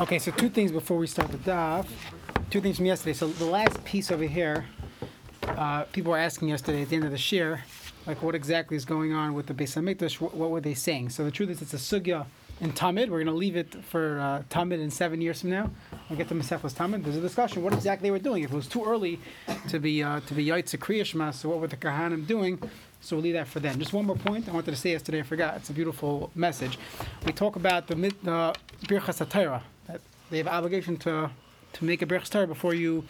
Okay, so two things before we start the daf. Two things from yesterday. So the last piece over here, uh, people were asking yesterday at the end of the shir, like what exactly is going on with the Beis Hamikdash? What, what were they saying? So the truth is, it's a sugya in Tamid. We're going to leave it for uh, Tamid in seven years from now. We'll get to Masechus Tamid. There's a discussion what exactly they were doing. If it was too early to be uh, to be Yaitz Kriyashma, so what were the Kahanim doing? So we'll leave that for then. Just one more point I wanted to say yesterday. I forgot. It's a beautiful message. We talk about the Birchas HaTorah. They have obligation to to make a Birchas Torah before you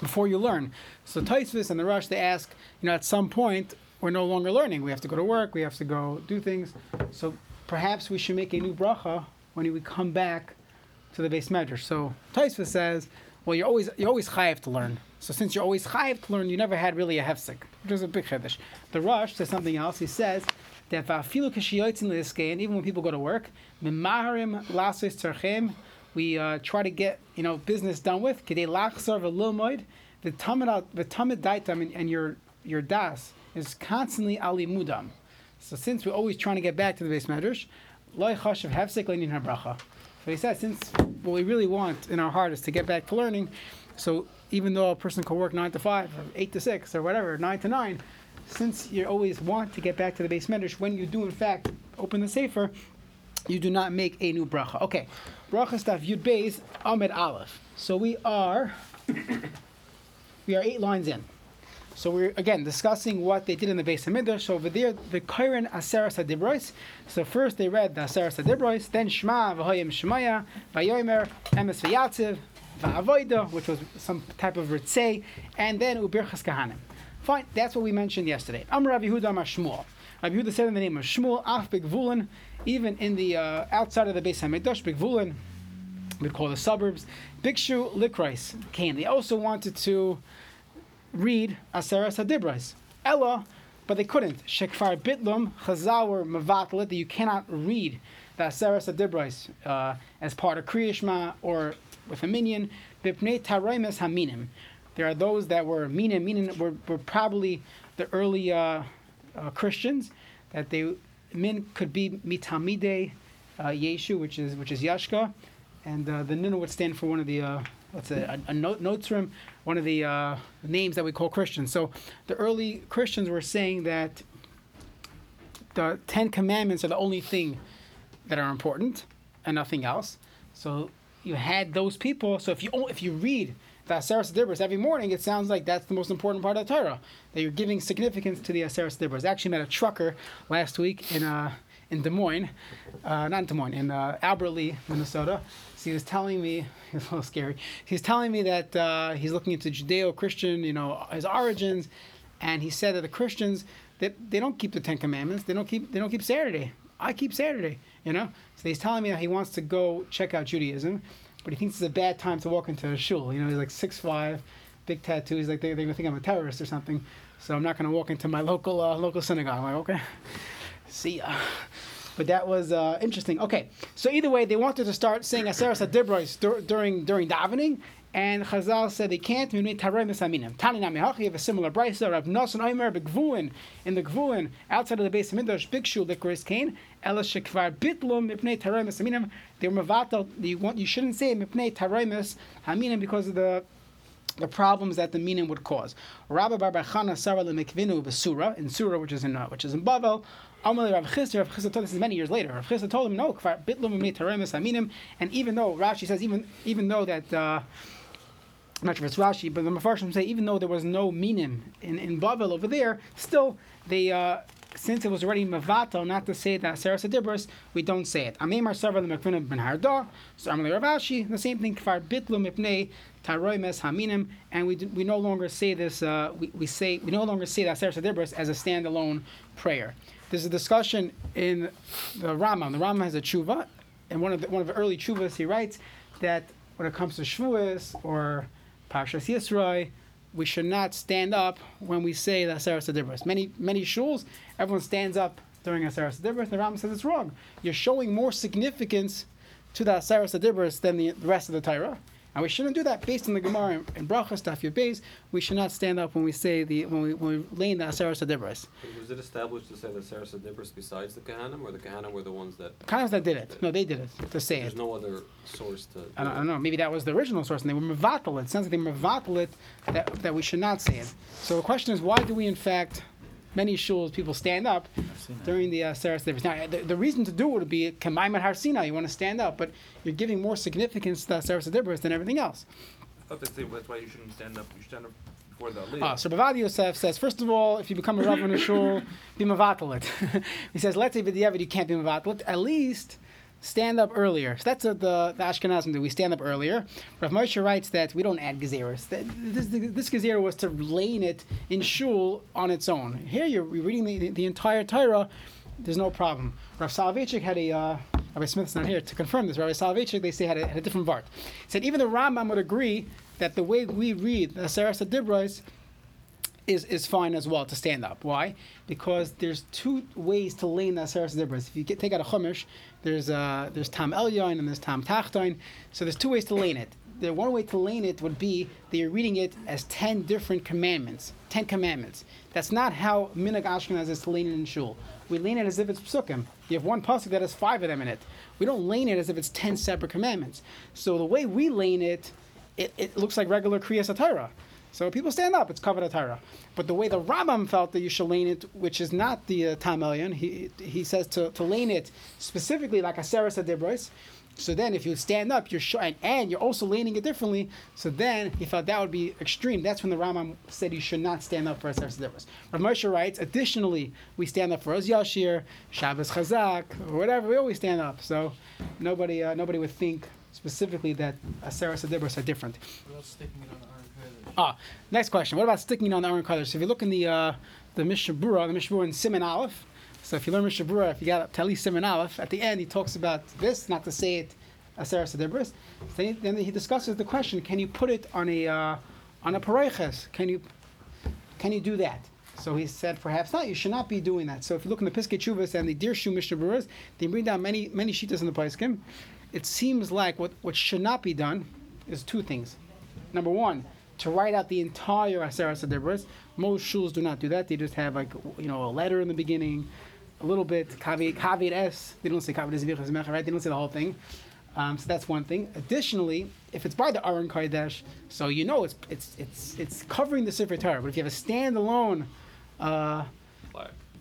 before you learn. So Taisvis and the Rush they ask, you know, at some point we're no longer learning. We have to go to work. We have to go do things. So perhaps we should make a new bracha when we come back to the base measure. So Taisvis says, well, you're always you're always chayiv to learn. So since you're always chayiv to learn, you never had really a hefsek, which is a big chiddush. The Rush says something else. He says that even when people go to work, we uh, try to get you know business done with. Kidei lachsar v'lilmoid, the tamid the tamid daitam and, your your das is constantly alimudam. So since we're always trying to get back to the base medrash, loy chashav hefsek leinin habracha. So he said, since what we really want in our heart is to get back to learning, so even though a person can work nine to five, or eight to six, or whatever, nine to nine, since you always want to get back to the base medrash, when you do in fact open the sefer, you do not make a new bracha. Okay, bracha stuff yud beis amid aleph. So we are we are eight lines in. So we're again discussing what they did in the base of Midrash. So over there, the Kairin Aseras Adibrois. So first they read the Aseras Adibrois, then Shema V'Hoyim Shemaya, Vayomer, Emes V'Yatziv, Va'avoida, which was some type of ritzei, and then Ubirchas Kahanim. Fine, that's what we mentioned yesterday. Amr Rabbi Yehuda Amar Shmuel. Rabbi Yehuda said in the name of Shmuel, Af Bigvulin, even in the uh, outside of the base Hamidrash, Bigvulin, we'd call the suburbs, Bikshu Likrais came. They also wanted to read Aseras Hadibrais. Ella, but they couldn't. Shekfar Bitlum, Chazawar Mavatlet, that you cannot read the Aseras Hadibrais uh, as part of Kriyashma or with a minion. Bipnei Taraimes Haminim. There are those that were minim, minim were, were probably the early uh, uh, Christians, that they min could be mitamide uh, Yeshu, which is which is Yashka, and uh, the nun would stand for one of the uh, what's it, a, a notesrim, one of the uh, names that we call Christians. So the early Christians were saying that the Ten Commandments are the only thing that are important and nothing else. So you had those people. So if you if you read Aseres Dibros every morning, it sounds like that's the most important part of the Torah. That you're giving significance to the Aseres Dibros. I actually met a trucker last week in uh, in Des Moines, uh, not in Des Moines, in uh, Albert Lea, Minnesota. So he was telling me, it was a little scary. He was telling me that uh, he's looking into Judeo-Christian, you know, his origins, and he said that the Christians that they, they don't keep the Ten Commandments. They don't keep they don't keep Saturday. I keep Saturday, you know. So he's telling me that he wants to go check out Judaism, but he thinks it's a bad time to walk into a shul. You know, he's like six five, big tattoo. He's like they, they're gonna think I'm a terrorist or something. So I'm not gonna walk into my local uh, local synagogue. I'm like, okay, see ya. But that was uh, interesting. Okay, so either way, they wanted to start saying Aseres Adibros dur- during during davening, and Chazal said they can't. Tani Namihachi have a similar brisa. Rav Nosson Omer Begvuin in the Gvuin outside of the base of Midrash Bikshu Likris Kain. Ela Shekvar Bitlum Mipnei Tarei Mesaminim. They were Mavatal. You want you shouldn't say Mipnei Tarei Mesaminim because of the the problems that the meaning would cause. Rabbi Bar Chana Sarah Lemikvinu Besura in Surah, which is in uh, which is in Bavel. Amalei Rav Chisda, Rav Chisda told this is many years later. Rav Chisda told him no, bitlum aminim, and even though Rashi says even even though that. Uh, I'm not sure if it's Rashi, but the Mefarshim say even though there was no minim in, in Bavel over there, still they uh, since it was already mavato not to say that Sarah Sadibris, we don't say it. Amemar Sarva the Mekvina ben Harda, so Amalei Rav Ashi, the same thing, Kfar Bitlum Ipnei Taroy Mes Haminim, and we, we no longer say this, uh, we, we say we no longer say that Sarah Sadibris as a standalone prayer. There's a discussion in the Rambam. The Rambam has a tshuva, and one of the, one of the early tshuvas he writes that when it comes to Shavuos or Parshas Yisroi, we should not stand up when we say the Aseres Adibros. Many many shuls, everyone stands up during Aseres Adibros. The Rambam says it's wrong. You're showing more significance to the Aseres Adibros than the, the rest of the Torah. And we shouldn't do that based on the Gemara and Brachas, Daf Yud We should not stand up when we say the when we when we lay in the Aseres Adibras. Was it established to say the Saras Adibras besides the Kahanim, or the Kahanim were the ones that? Kahanim that did it. No, they did it to say There's it. no other source to. I don't, I don't know. Maybe that was the original source, and they were mevatel it. Sounds like they mevatel it that, that we should not say it. So the question is, why do we, in fact, many shuls people stand up during the uh, Saras Dibras? Now, the, the reason to do it would be Kamaim at Har Sinai. You want to stand up, but you're giving more significance to the Saras Dibras than everything else. I thought they say that's why you shouldn't stand up. You should stand up before the Ah, aliyah. so Bavad Yosef says, first of all, if you become a rav in a shul, be mevatel it. he says, let's say b'diavad you can't be mevatel it. At least stand up earlier. So that's the, the Ashkenazim do. We stand up earlier. Rav Moshe writes that we don't add gezeras. This, this gezerah was to lane it in shul on its own. Here you're reading the, the entire Torah. There's no problem. Rav Soloveitchik had a. Uh, Rabbi Smith's not here to confirm this. Rabbi Soloveitchik, they say, had a, had a different vart. He said even the Rambam would agree that the way we read the Saras Dibros is, is fine as well to stand up. Why? Because there's two ways to lane the Aseres Dibros. If you get, take out a Chumash, there's uh, there's Tam Elyon and there's Tam Tachtoin. So there's two ways to lane it. The one way to lane it would be that you're reading it as ten different commandments, ten commandments. That's not how Minag Ashkenaz is to lane it in shul. We lane it as if it's psukim. You have one pasuk that has five of them in it. We don't lane it as if it's ten separate commandments. So the way we lane it, it, it looks like regular Kriyas Torah. So people stand up, it's covered Torah. But the way the Rambam felt that you should lane it, which is not the uh, he, he says to, to lane it specifically like a Sarah Adibros. So then if you stand up, you're showing, and you're also leaning it differently. So then he felt that would be extreme. That's when the Rambam said you should not stand up for a Sarah Adibros. Rav Moshe writes, additionally, we stand up for Oz Yashir, Shabbos Chazak, whatever, we always stand up. So nobody, uh, nobody would think specifically that a Sarah Adibros are different. Ah, next question. What about sticking on the Aron Kodesh? So if you look in the uh, the Mishnah Berurah, the Mishnah Berurah in Simon Aleph. So if you learn Mishnah Berurah, if you got at Simon Aleph, at the end he talks about this, not to say it Aseret Sedibris. Then, he- then he discusses the question: Can you put it on a uh, on a pareiches? Can you can you do that? So he said, perhaps not. You should not be doing that. So if you look in the Piskei Teshuvos and the Dirshu Mishnah they bring down many many shitas in the Paiskim. It seems like what, what should not be done is two things. Number one, to write out the entire Aseret Sedibris. Most shuls do not do that. They just have like you know a letter in the beginning, a little bit caveat s. They don't say caveat s v'chas right? They don't say the whole thing. Um, so that's one thing. Additionally, if it's by the Aron Kodesh, so you know it's it's it's it's covering the Sefer Torah. But if you have a standalone uh.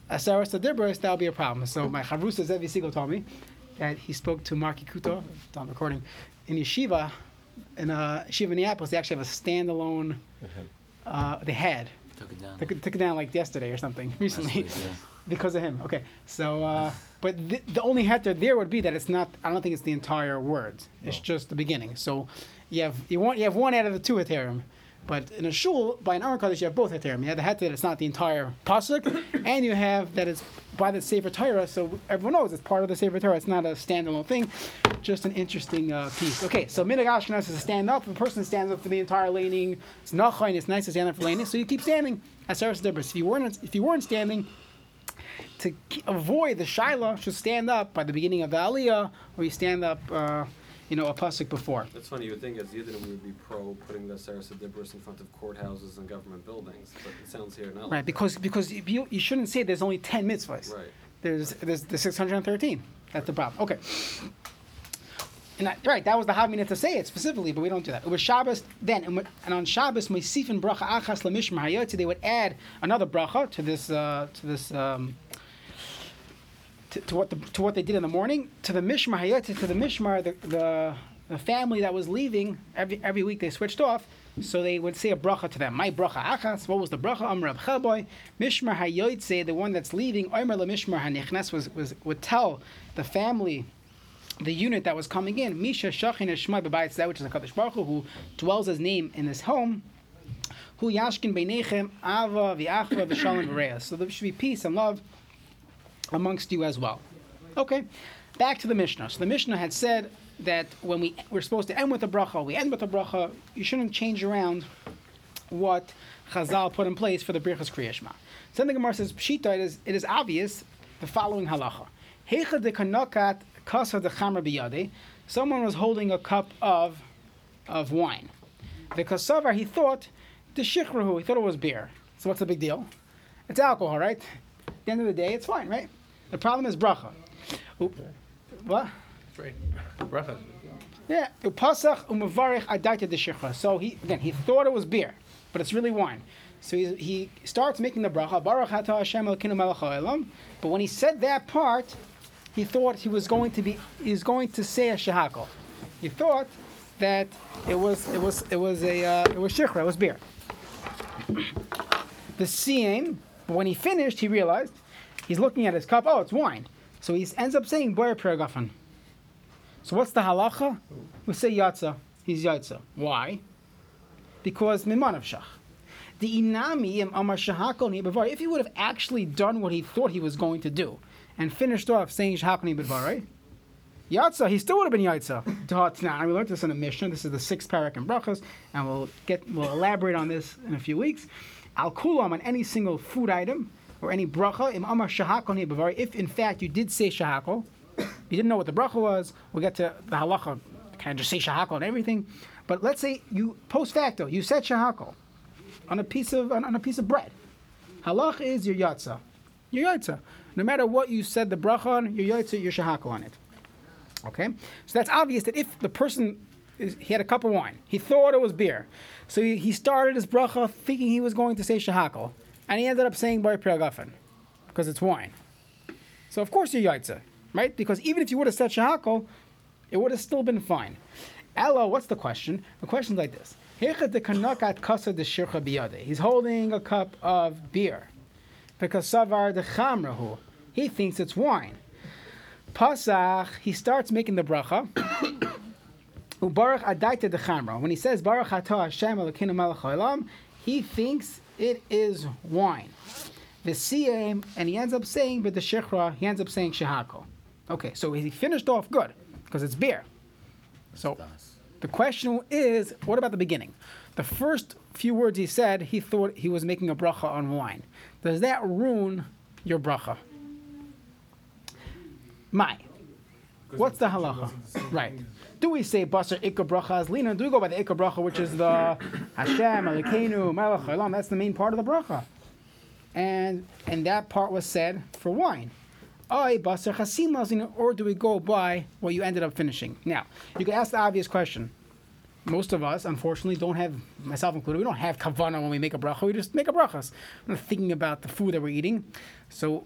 Asaras Dibros, that'll be a problem. So my Chavrusa Zevi Siegel told me that he spoke to Marky Kuto, on recording, in Yeshiva, in uh, Yeshiva Minneapolis, they actually have a standalone, uh, they had, Took it down. they took it down like yesterday or something, recently, week, yeah. because of him. Okay, so, uh, but th- the only heter there would be that it's not, I don't think it's the entire word. it's just the beginning. So you have, you want, you have one out of the two heterim. But in a shul, by an Aron Kodesh, you have both heterim. You have the heter that it's not the entire pasuk, and you have that it's by the Sefer Torah, so everyone knows it's part of the Sefer Torah. It's not a standalone thing. Just an interesting uh, piece. Okay, so Minhag Ashkenaz is to stand up. A person stands up for the entire laning, it's not nachon. It's nice to stand up for laning, so you keep standing. As Sarah Debris. If you weren't, if you weren't standing, to avoid the shaila, should stand up by the beginning of the aliyah, or you stand up, uh, you know, a pasuk before. That's funny, you would think as Yidden we would be pro putting the Saras Adibras in front of courthouses and government buildings, but it sounds here not Right, like because because you, you shouldn't say there's only ten mitzvahs. that. Right. There's there's the 613. That's the problem. Okay. And that, right, that was the Havmina to say it specifically, but we don't do that. It was Shabbos then, and, and on Shabbos, Meisifin bracha achas hayotzi, they would add another bracha to this uh, to this um, to, what the, to what they did in the morning to the mishmar hayotzi to the mishmar the, the the family that was leaving every every week they switched off. So they would say a bracha to them. My bracha achas. What was the bracha? Amr Rab Chaboy. Mishmar hayotze, the one that's leaving. Omer lemishmar hanichnas was was would tell the family the unit that was coming in, Misha Shachin Shema B'Bayit that which is a Kadosh Baruch who dwells his name in his home, who Yashkin Beinechem Ava V'Achva V'Shalom V'Reas. So there should be peace and love amongst you as well. Okay, back to the Mishnah. So the Mishnah had said that when we we're supposed to end with a bracha, we end with a bracha. You shouldn't change around what Chazal put in place for the Birchas Kriya Shema. So then the Gemara says, Pshita, it is, it is obvious the following halacha. Heicha de kanokat kasa de biyade. Someone was holding a cup of of wine. The kasavar, he thought, the shichrahu, he thought it was beer. So what's the big deal? It's alcohol, right? At the end of the day, it's fine, right? The problem is bracha. What? Right. Bracha. Yeah, upasach umavarich adaita deshikha. So he again he thought it was beer, but it's really wine. So he, he starts making the bracha baruch atah Hashem Elokeinu melech haolam. But when he said that part, he thought he was going to be he's going to say a shahakol. He thought that it was it was it was a uh, it was shikra, it was beer. The siyim, when he finished, he realized he's looking at his cup. Oh, it's wine. So he ends up saying boyer piragafan. So what's the halacha? We say yatza. He's yatza. Why? Because mimanav shach. The inami im amar shahakol ni b'var. If he would have actually done what he thought he was going to do and finished off saying shahakol ni b'var, right? Yatza, he still would have been yatza. Now we learned this in a mission. This is the sixth parak in brachas, and we'll get we'll elaborate on this in a few weeks. Al kulam on any single food item or any bracha im amar shahakol b'var. If in fact you did say shahakol, you didn't know what the bracha was. We'll get to the halacha. Can I just say shahakol and everything? But let's say you post facto you said shahakol on a piece of on, on a piece of bread. Halach is your yatza. Your yatza. No matter what you said the bracha on, your yatza, your shahakol on it. Okay, so that's obvious that if the person he had a cup of wine, he thought it was beer, so he, he started his bracha thinking he was going to say shahakol, and he ended up saying bar piragafen because it's wine. So of course you're right? Because even if you would have said shahakol, it would have still been fine. Ella, what's the question? The question's like this. He's holding a cup of beer because savar de chamrahu. He thinks it's wine. Pasach, he starts making the bracha. Ubarach adaita de chamra. When he says Baruch atah Hashem Elokeinu he thinks it is wine. The siyam, and he ends up saying, but the shechra, he ends up saying shehako. Okay, so he finished off good because it's beer. So the question is, what about the beginning? The first few words he said, he thought he was making a bracha on wine. Does that ruin your bracha? My. What's the halacha? Right. Do we say basar ikka bracha as lina? Do we go by the ikka bracha, which is the Hashem, Elokeinu, Melech? That's the main part of the bracha. And and that part was said for wine. Ay basar chasim or do we go by what you ended up finishing? Now, you can ask the obvious question. Most of us, unfortunately, don't have, myself included, we don't have kavana when we make a bracha. We just make a brachas. We're not thinking about the food that we're eating. So,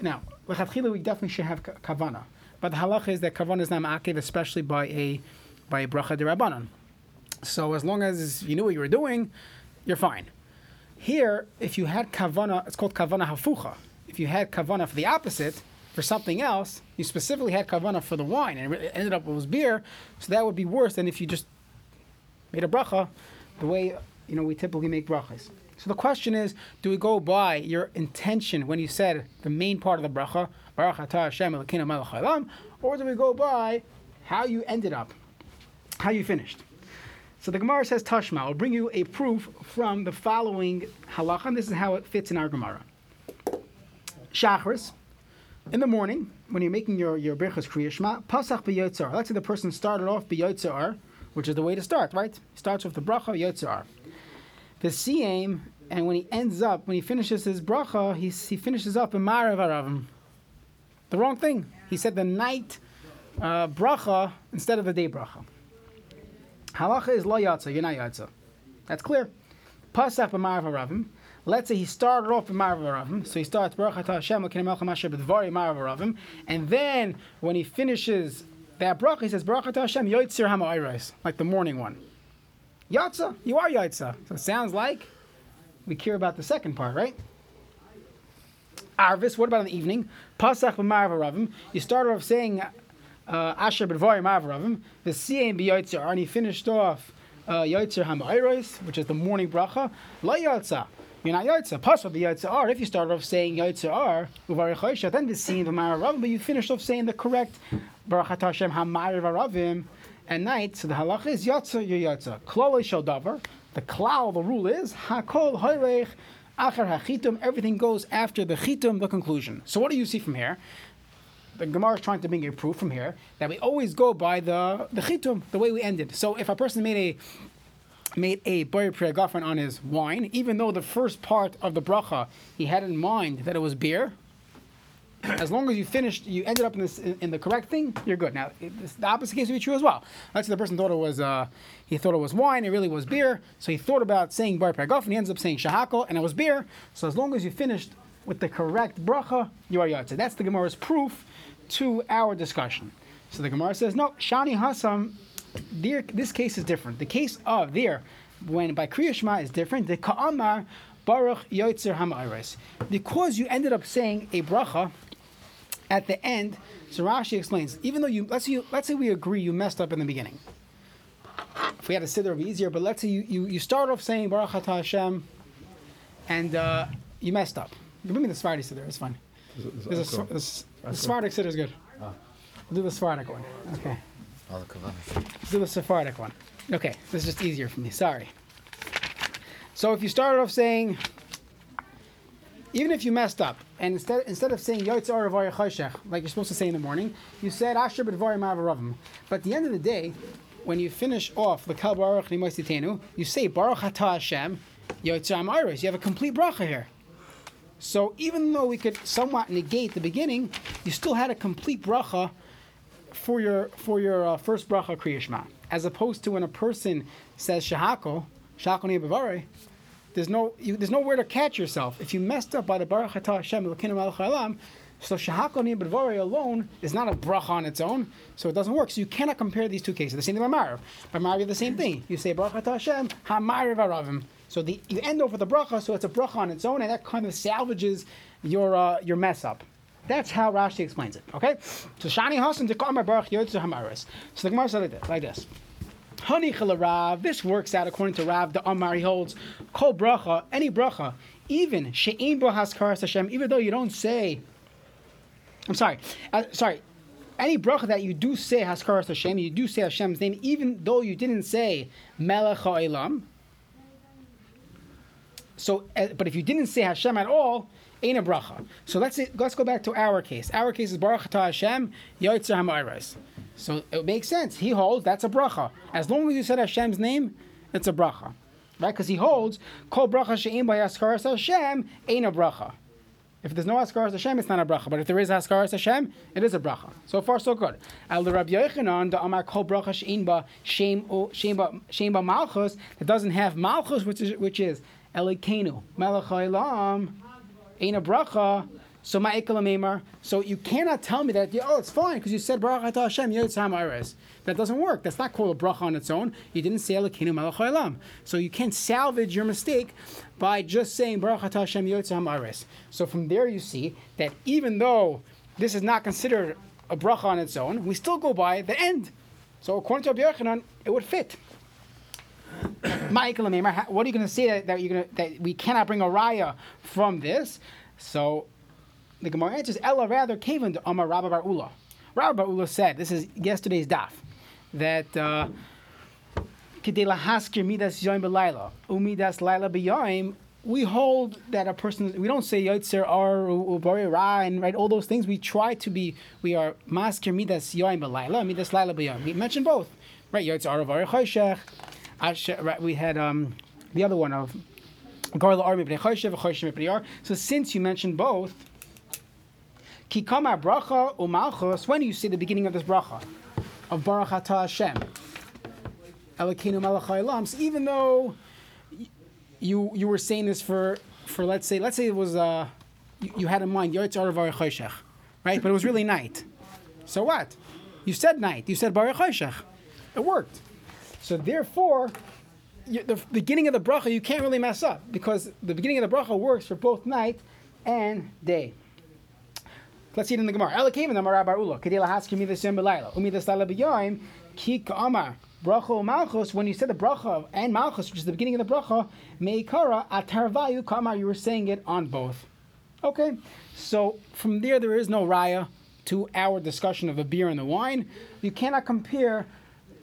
now, we definitely should have ka- kavana. But the halacha is that kavana is not ma'akev, especially by a by a bracha derabanan. So as long as you knew what you were doing, you're fine. Here, if you had kavana, it's called kavana hafucha. If you had kavana for the opposite, for something else, you specifically had kavana for the wine, and it ended up it was beer, so that would be worse than if you just made a bracha the way you know we typically make brachas. So the question is, do we go by your intention when you said the main part of the bracha, Baruch atah Hashem Elokeinu melech haolam, or do we go by how you ended up, how you finished? So the Gemara says Tashma. I'll bring you a proof from the following halacha, and this is how it fits in our Gemara. Shachris, in the morning, when you're making your, your Birchas Kriya Shema, Pasach b'yotzar. Let's say the person started off b'yotzar, which is the way to start, right? He starts with the bracha yotzar. The siyam, and when he ends up, when he finishes his bracha, he, he finishes up in Marav Aravim. The wrong thing. He said the night uh, bracha instead of the day bracha. Halacha is lo yatza, you're not yatza. That's clear. Pasach b'marav aravim. Let's say he started off with Marav Aravim, so he starts Baruch Atah Hashem Elokeinu Melech Hamasher B'Dvari Marav Aravim, and then when he finishes that bracha, he says Baruch Atah Hashem Yotzir Hama'ayros, like the morning one. Yatza, you are Yatza. So it sounds like we care about the second part, right? Arvis, what about in the evening? Pasach b'Marav. You started off saying uh, Asher B'Dvari Marav the Siyam B'Yotzir, and he finished off uh, Yotzir Hama'ayros, which is the morning bracha. La Yatza. You're not Yotza. Pasha the Yotza are. If you started off saying Yotza are, Uvari Chosha, then the scene of but you finished off saying the correct Baruch Hashem Hamar Varavim at night. So the halach is Yotza, you Yotza. Klole Shel Davar. The klal, the rule is Hakol Hoylech Achar Hachitum. Everything goes after the Chitum, the conclusion. So what do you see from here? the Gemara is trying to bring a proof from here that we always go by the the chitum, the way we ended. So if a person made a made a boyer priagafen on his wine, even though the first part of the bracha he had in mind that it was beer, as long as you finished, you ended up in this in, in the correct thing, you're good. Now, it, this, the opposite case would be true as well. Let's say the person thought it was uh, he thought it was wine, it really was beer. So he thought about saying bar and he ends up saying shahako, and it was beer. So as long as you finished with the correct bracha, you are yotze. That's the Gemara's proof to our discussion. So the Gemara says, no, shani hasam. There, this case is different. The case of there, when by Kriya Shema is different. The ka'amar baruch yotzer hama'iris. Because you ended up saying a bracha at the end, so Rashi explains, even though you let's say you, let's say we agree you messed up in the beginning. If we had a siddur, it'd be easier. But let's say you, you, you start off saying Baruch Atah Hashem, and uh, you messed up. Give me the Sephardi siddur. It's fine. There's a, Sf- the Sephardic siddur is good. We'll do the Sephardic one. Okay. Let's do the Sephardic one. Okay, this is just easier for me. Sorry. So if you started off saying, even if you messed up, and instead instead of saying Yotzar Avaya Chayshech, like you're supposed to say in the morning, you said Asher B'Dvarim Avaravim. But at the end of the day, when you finish off the Kal Baruch Nimoisitenu, you say Baruch Atah Hashem Yotzar Iris. You have a complete bracha here. So even though we could somewhat negate the beginning, you still had a complete bracha for your for your uh, first bracha Kriya Shema, as opposed to when a person says Shahako Shahako Nebavari, there's no you, there's nowhere to catch yourself. If you messed up by the Baruch Atah Hashem Elokeinu Melech Haolam, so Shahako Nebavari alone is not a bracha on its own, so it doesn't work. So you cannot compare these two cases. The same thing by Marav. By Marav, the same thing. You say Baruch Atah Hashem Hamarav Aravim. So the, you end with a bracha, so it's a bracha on its own, and that kind of salvages your uh, your mess up. That's how Rashi explains it. Okay, so Shani Hasan to Baruch Yotzer Hamaris. So the Gemara said like this. Rav. This works out according to Rav. The Amar he holds kol bracha, any bracha, even she'im bo haskaras Hashem, even though you don't say. I'm sorry, uh, sorry. Any bracha that you do say haskaras Hashem, you do say Hashem's name, even though you didn't say Melech Ha'elam. So, uh, but if you didn't say Hashem at all, ain't a bracha. So let's let's go back to our case. Our case is Baruch Atah Hashem Yotzer Hama'iros. So it makes sense. He holds that's a bracha. As long as you said Hashem's name, it's a bracha, right? Because he holds Kol bracha she'im by Haskaras Hashem ain't a bracha. If there's no Haskaras Hashem, it's not a bracha. But if there is Haskaras Hashem, it is a bracha. So far, so good. Al Rabbi Yochanan, the Amar Kol bracha she'im ba shem ba malchus that doesn't have malchus, which is which is Elikenu Melech Ha'ilam a bracha. So. So you cannot tell me that oh it's fine because you said Baruch Atah Hashem Yotzam. That doesn't work. That's not called a bracha on its own. You didn't say Elokeinu Melech. So you can't salvage your mistake by just saying Baruch Atah Hashem Yotzam. So from there you see that even though this is not considered a bracha on its own, we still go by the end. So according to Rabbi it would fit. Michael Meimar, what are you going to say that, that you're to, that we cannot bring a raya from this? So the Gemara answers, Ella rather came into Amar Rabba Bar Ula. Rabba Bar Ula said, this is yesterday's daf, that uh, we hold that a person, we don't say yotzer ar ubari ra and right all those things. We try to be, we are maskir midas yoim belayla, midas laila beyoim. We mention both, right? Yotzer ar ubari choshech. We had um, the other one of Garla Army. So since you mentioned both, Kikama bracha umalchus. When do you say the beginning of this bracha of Baruch Atah Hashem, Elokeinu Haolam? So even though you you were saying this for for let's say let's say it was uh you, you had in mind right? But it was really night. So what? You said night. You said Baruch Choshech. It worked. So therefore, you, the beginning of the bracha you can't really mess up because the beginning of the bracha works for both night and day. Let's see it in the Gemara. B'yoyim. Ki ka'amar. Bracha malchus. When you said the bracha and malchus, which is the beginning of the bracha, meikara atarvayu. You were saying it on both. Okay. So from there, there is no raya to our discussion of the beer and the wine. You cannot compare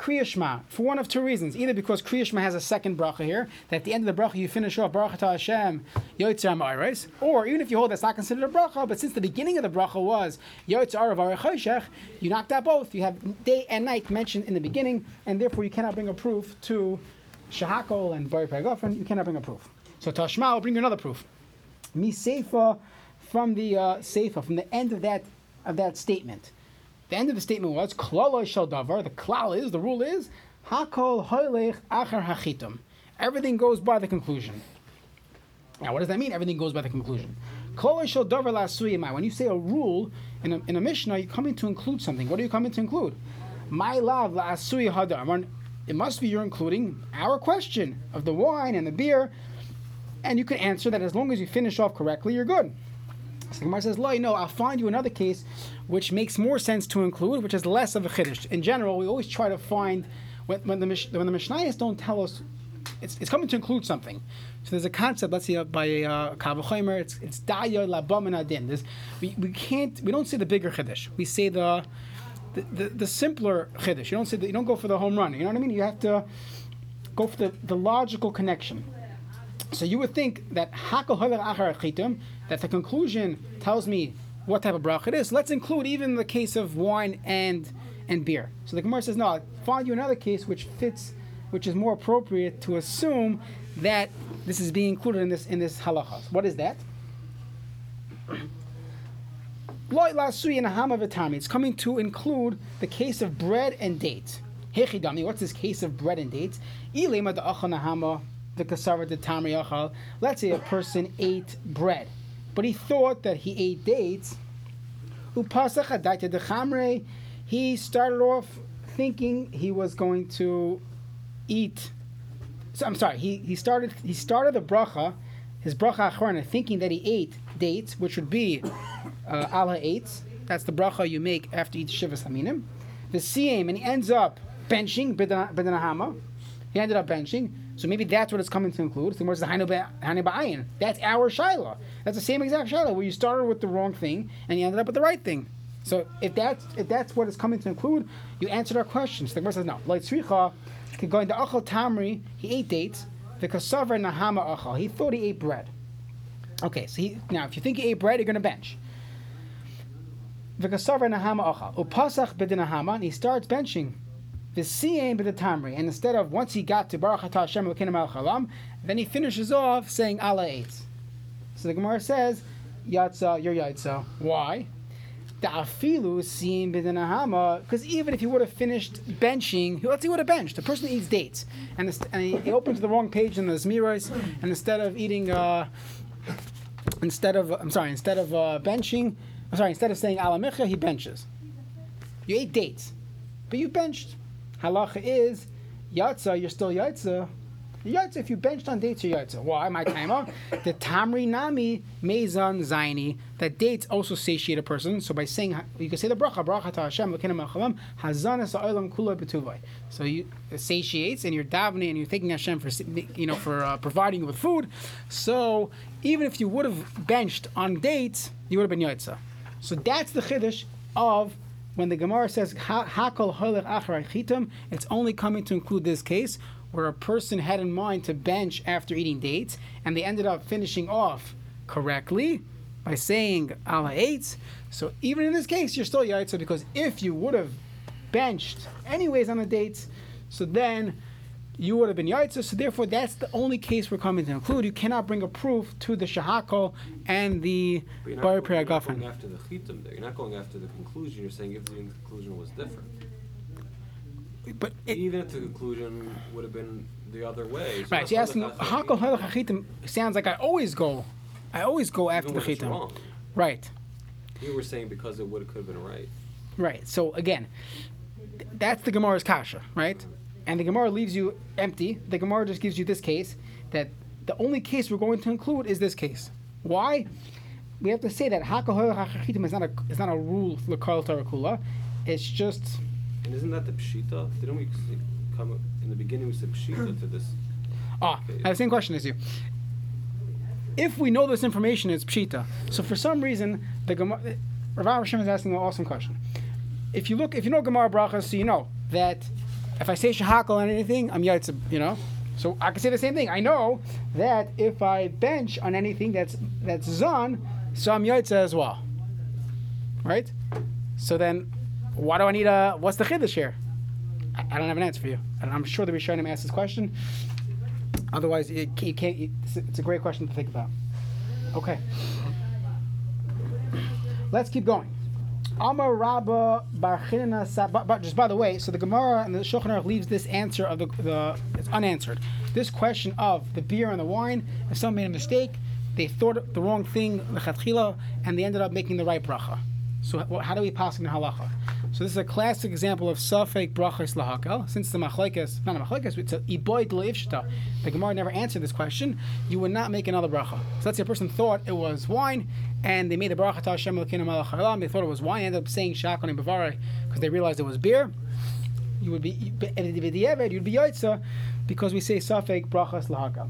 Kriya Shema for one of two reasons. Either because Kriya Shema has a second bracha here, that at the end of the bracha you finish off Baruch Atah Hashem Ma'aris, or even if you hold that's not considered a bracha, but since the beginning of the bracha was Yotzar Varechoshech, you knocked out both. You have day and night mentioned in the beginning, and therefore you cannot bring a proof to Shahakol and Paragofen. You cannot bring a proof. So Tashma, I'll bring you another proof. Mi Seifa from the uh, Seifa, from the end of that of that statement. The end of the statement was Klala shel davar. The klal is the rule is Hakol hoylech achar hachitum. Everything goes by the conclusion. Now, what does that mean? Everything goes by the conclusion. Klala shel davar lasuyimai. When you say a rule in a, in a Mishnah, you're coming to include something. What are you coming to include? My love. It must be you're including our question of the wine and the beer, and you can answer that as long as you finish off correctly, you're good. So Gemara says, "Lo, no, I'll find you another case which makes more sense to include, which is less of a chiddush." In general, we always try to find when, when the when the Mishnayos don't tell us, it's, it's coming to include something. So there's a concept, let's see, uh, by uh, it's it's daya labam and adin. We, we can't we don't say the bigger chiddush. We say the the, the, the simpler chiddush. You don't say the, you don't go for the home run. You know what I mean? You have to go for the, the logical connection. So you would think that hakol achar achitum, that the conclusion tells me what type of bracha it is. Let's include even the case of wine and and beer. So the Gemara says, no, I'll find you another case which fits, which is more appropriate to assume that this is being included in this in this halacha. What is that? It's coming to include the case of bread and dates. Hechidami. What's this case of bread and dates? Let's say a person ate bread, but he thought that he ate dates. He started off thinking he was going to eat. So I'm sorry. He, he started he started the bracha, his bracha achrona, thinking that he ate dates, which would be uh, ala eights. That's the bracha you make after eat shivas haminim. The siyam, and he ends up benching b'danahama. He ended up benching. So maybe that's what it's coming to include. The the Hainu Ba'ayin. That's our Shiloh. That's the same exact Shiloh where you started with the wrong thing and you ended up with the right thing. So if that's if that's what it's coming to include, you answered our questions. The Gemara says no. Like Tzricha, going to Achal Tamri, he ate dates. The Kasavar Nahama Achal, he thought he ate bread. Okay, so he, now if you think he ate bread, you're going to bench. The Kasavar Nahama Achal, Upasach B'dinahama, and he starts benching the siyem the tamri, and instead of once he got to Baruch Atah Hashem Elokeinu Melech then he finishes off saying Allah Eitz. So the Gemara says, Yatza, your Yatza. Why? The afilu siyem b'dinahama, because even if he would have finished benching, let's say he would have benched. The person eats dates, and, the, and he, he, opens the wrong page in the Zmiros, and instead of eating, uh, instead of, I'm sorry, instead of uh, benching, I'm sorry, instead of saying alamicha, he benches. You ate dates, but you benched halacha is yatza, you're still yatza. Yatza, if you benched on dates, you're yatza. Why? My timer. the tamri nami mezon zaini. That dates also satiate a person. So by saying you can say the bracha bracha ta Hashem l'kenem achalam hazanas ha'olam kula betuvay. So you it satiates and you're davening and you're thanking Hashem for you know for uh, providing you with food. So even if you would have benched on dates, you would have been yatza. So that's the chiddush of when the Gemara says hakol holech acharei chitam, it's only coming to include this case where a person had in mind to bench after eating dates, and they ended up finishing off correctly by saying ala eight. So even in this case, you're still yaitza because if you would have benched anyways on the dates, so then you would have been yaitza. So therefore, that's the only case we're coming to include. You cannot bring a proof to the shahakol and the bar You're not going after the chitim there. You're not going after the conclusion. You're saying if the conclusion was different. But it, even if the conclusion would have been the other way. So right. So you're asking hakol halach chitim sounds like I always go, I always go after the chitim. Right. You were saying because it would have could have been right. Right. So again, that's the Gemara's kasha, right? And the Gemara leaves you empty. The Gemara just gives you this case that the only case we're going to include is this case. Why? We have to say that Hakahoy is not a is not a rule for the Karl Tarakula. It's just. And isn't that the pshita? Didn't we come in the beginning? We said pshita to this. Ah, I have the same question as you. If we know this information, it's pshita. So for some reason, the Gemara, Rav Hashem is asking an awesome question. If you look, if you know Gemara brachas, so you know that if I say shahakal on anything, I'm yaitza, you know. So I can say the same thing. I know that if I bench on anything that's that's zon, so I'm yaitza as well. Right? So then, why do I need a? What's the chiddush here? I, I don't have an answer for you. And I'm sure the Rishonim asked this question. Otherwise, ca- you can't. It's, it's a great question to think about. Okay. Let's keep going. Amar Rabba Bar but, but just by the way, so the Gemara and the Shulchan Aruch leaves this answer of the, the it's unanswered. This question of the beer and the wine, if someone made a mistake, they thought the wrong thing lechatchila, and they ended up making the right bracha. So how do we pass in halacha? So this is a classic example of safek brachas lahakel. Since the machlekes, not a machlekes, it's a iboid leivshita. The Gemara never answered this question. You would not make another bracha. So let's say a person thought it was wine, and they made the bracha to Hashem Elokeinu haolam. They thought it was wine, ended up saying shakon and bavarek because they realized it was beer. You would be you'd be yaitza because we say safek brachas lahakel.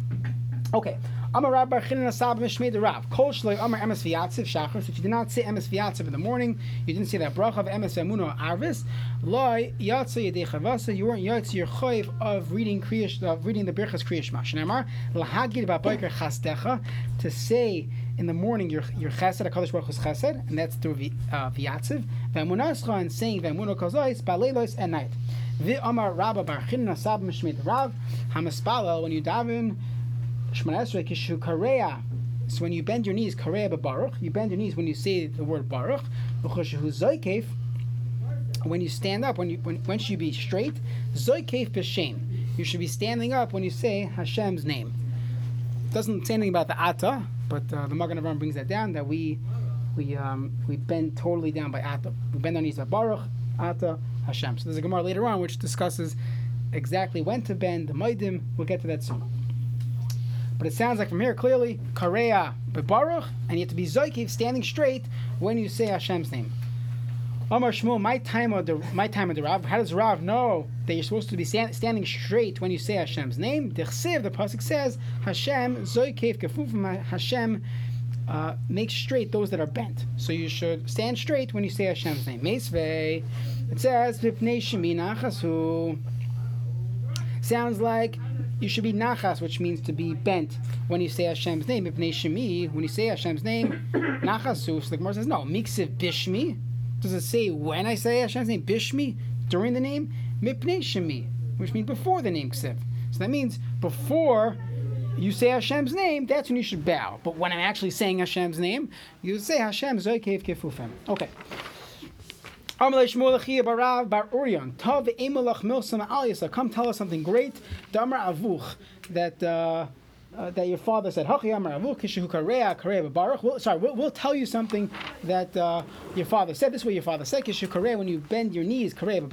Okay. Amar Rab Bar Chinan Asab Mishmei the Rav. Kol Shloi Amar Emes V'Yatziv Shachar. So if you did not say Emes V'Yatziv in the morning, you didn't say that bracha of Emes V'Amuno Arvis. Loi Yatza Yedei Chavasa. You weren't Yatza your Choiv of reading Kriyash of reading the Birchas Kriyash Shema. Shneimar Lahagid Ba'Boiker Chasdecha to say in the morning your your Chesed Hakadosh Baruch Hu's Chesed, and that's through uh, V'Yatziv. V'Amunascha and saying V'Amuno Kazois Ba'Leilos at night. V'Amar Rabba Bar Chinan Asab Mishmei the Rav. Hamaspalel when you daven. Shemona Esrei Kishu Kareya. So when you bend your knees, Kareya Baruch, you bend your knees when you say the word Baruch. V'choshehu Zoykef. When you stand up, when you when, should you be straight? Zoykef b'shem. You should be standing up when you say Hashem's name. Doesn't say anything about the Ata, but uh, the Magen Avraham brings that down that we we um, we bend totally down by Ata. We bend our knees by Baruch, Ata, Hashem. So there's a Gemara later on which discusses exactly when to bend the Maidim. We'll get to that soon. But it sounds like from here clearly, Kareya Baruch, and you have to be Zoikiv, standing straight when you say Hashem's name. Omar Shmuel, my time of the my time of the Rav. How does Rav know that you're supposed to be stand, standing straight when you say Hashem's name? The Chsiv, the pasuk says, Hashem Zoikiv Kefufim Hashem. Uh, make straight those that are bent. So you should stand straight when you say Hashem's name. Meisvei, it says. Sounds like you should be nachas, which means to be bent when you say Hashem's name. Ibnei Shemi, when you say Hashem's name, nachasu. So the Gemara says, no, miksiv bishmi. Does it say when I say Hashem's name? Bishmi? During the name? Mipnei Shemi, which means before the name ksiv. So that means before you say Hashem's name, that's when you should bow. But when I'm actually saying Hashem's name, you say Hashem zoikev kefufim. Okay. Come tell us something great. Damar Avuch. That. Uh, uh, that your father said, sorry, we'll, we'll tell you something that uh, your father said. This is what your father said. When you bend your knees. When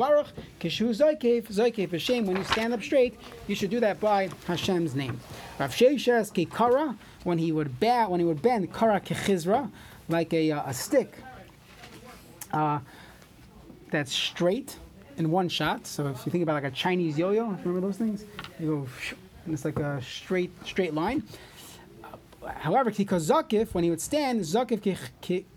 you stand up straight, you should do that by Hashem's name. Rav Sheishes Kara. When he would bow, when he would bend, Kara Kechizra, like a, uh, a stick. Uh, that's straight in one shot. So if you think about like a Chinese yo-yo, remember those things? You go, and it's like a straight straight line. However, because zakif, when he would stand, zakif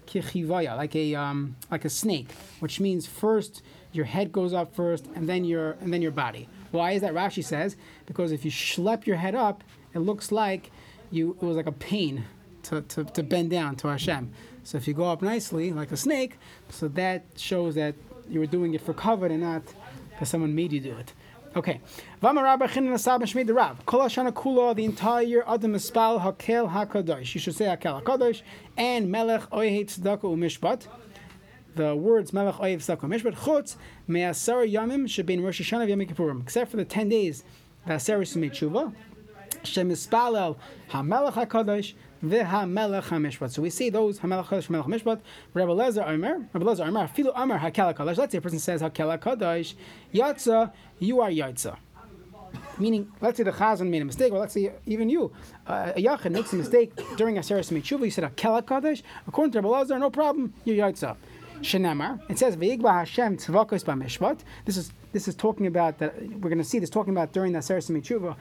kichivaya, like a um, like a snake, which means first your head goes up first, and then your and then your body. Why is that? Rashi says because if you schlep your head up, it looks like you it was like a pain to, to, to bend down to Hashem. So if you go up nicely like a snake, so that shows that you were doing it for cover and not because someone made you do it. Okay. The Rav. Kol hashana kula, the entire year, adam hakel hakadosh. You should say hakel hakadosh and melech oihet tzedakah umishpat. The words melech oihet tzedakah umishpat chutz me'asar yamim shebin Rosh Hashanah v'Yom Kippurim. Except for the ten days that Asar is tshuva. Shem ispalel hamelech hakadosh v'hamelech hamishpat. So we see those hamelech hakadosh hamelech hamishpat. Rabbi Lezer Omer, Rabbi Lezer Omer, filu Omer hakel hakadosh. Let's say a person says hakel hakadosh, yatza, you are yatza. Meaning, let's say the chazan made a mistake, or let's say even you, uh, a yachid makes a mistake during a seres tshuva. You said hakel hakadosh. According to Rabbi Lezer, no problem, you're yatza. Shenemar. It says Ve'igba Hashem tzvakos b'mishpat. This is this is talking about that. We're going to see this talking about during the seres tshuva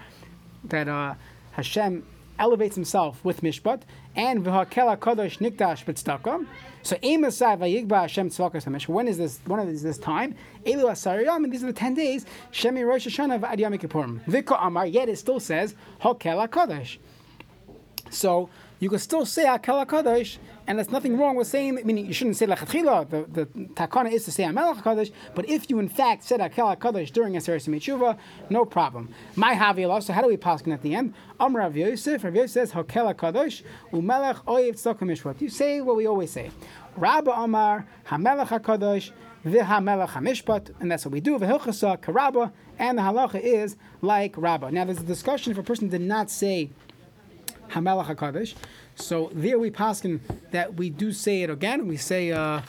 that uh, Hashem elevates himself with mishpat, and v'hakel kadosh nikdash b'tzedakah. So emasai vayigba Hashem tzvakas hamish. When is this? When is this time? Elu asariyam, and these are the ten days. Shemi Rosh Hashanah v'ad Yom Kippurim. V'ko amar. Yet it still says hakel kadosh. So you can still say Akel HaKadosh, and there's nothing wrong with saying, meaning you shouldn't say Lechatchila, the, the takana is to say Amelech HaKadosh, but if you in fact said Akel HaKadosh during Aseret Tshuva, no problem. My Havila, so how do we pass at the end? Amr Rav Yosef, Rav Yosef says Hakel HaKadosh, Umelech Oyev Mishpat. You say what we always say. Rabba Amar, Hamelech HaKadosh, V'hamelech HaMishpat, and that's what we do. V'hilchasa Karabba, and the halacha is like Rabba. Now there's a discussion if a person did not say Hamelach Hakadosh. So there we paskin that we do say it again. We say uh,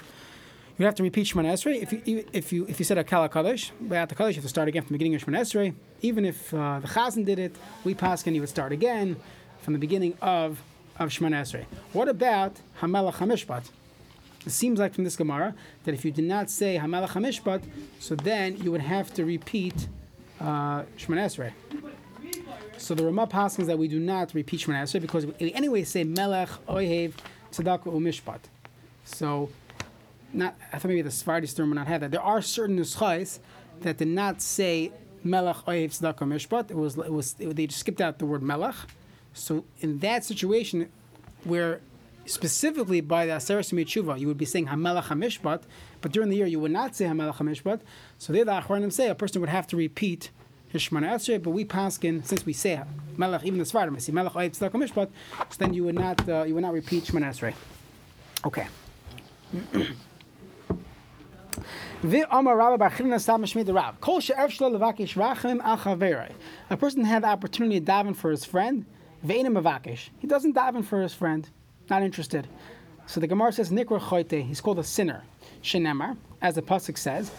you have to repeat Shemon Esrei. If you if you if you said Akal Hakadosh, Bayat Hakadosh, you have to start again from the beginning of Shemon Esrei. Even if uh, the Chazan did it, we paskin you would start again from the beginning of of Shemon Esrei. What about Hamelach Hamishpat? It seems like from this Gemara that if you did not say Hamelach Hamishpat, so then you would have to repeat uh, Esrei. So the Ramah passes that we do not repeat Shemana Esrei because we anyway say Melech, Ohev, Tzedakah, Umishpat. So, not I thought maybe the Sephardi term would not have that. There are certain nuschais that did not say Melech, Ohev, Tzedakah, Mishpat. It was it was it, they skipped out the word Melech. So in that situation, where specifically by the Aseret Tshuva, you would be saying Hamelech Hamishpat, but during the year you would not say Hamelech Hamishpat. So there the Achronim say a person would have to repeat his but we paskin since we say Melech even the Svardim, see Melech Oyev Tzedakah Mishpat, so then you would not uh, you would not repeat Shemana Esrei. Okay. A person had the opportunity to daven for his friend. He doesn't daven for his friend. Not interested. So the Gemara says Nikra Choite. He's called a sinner. Shenemar, as the pasuk says.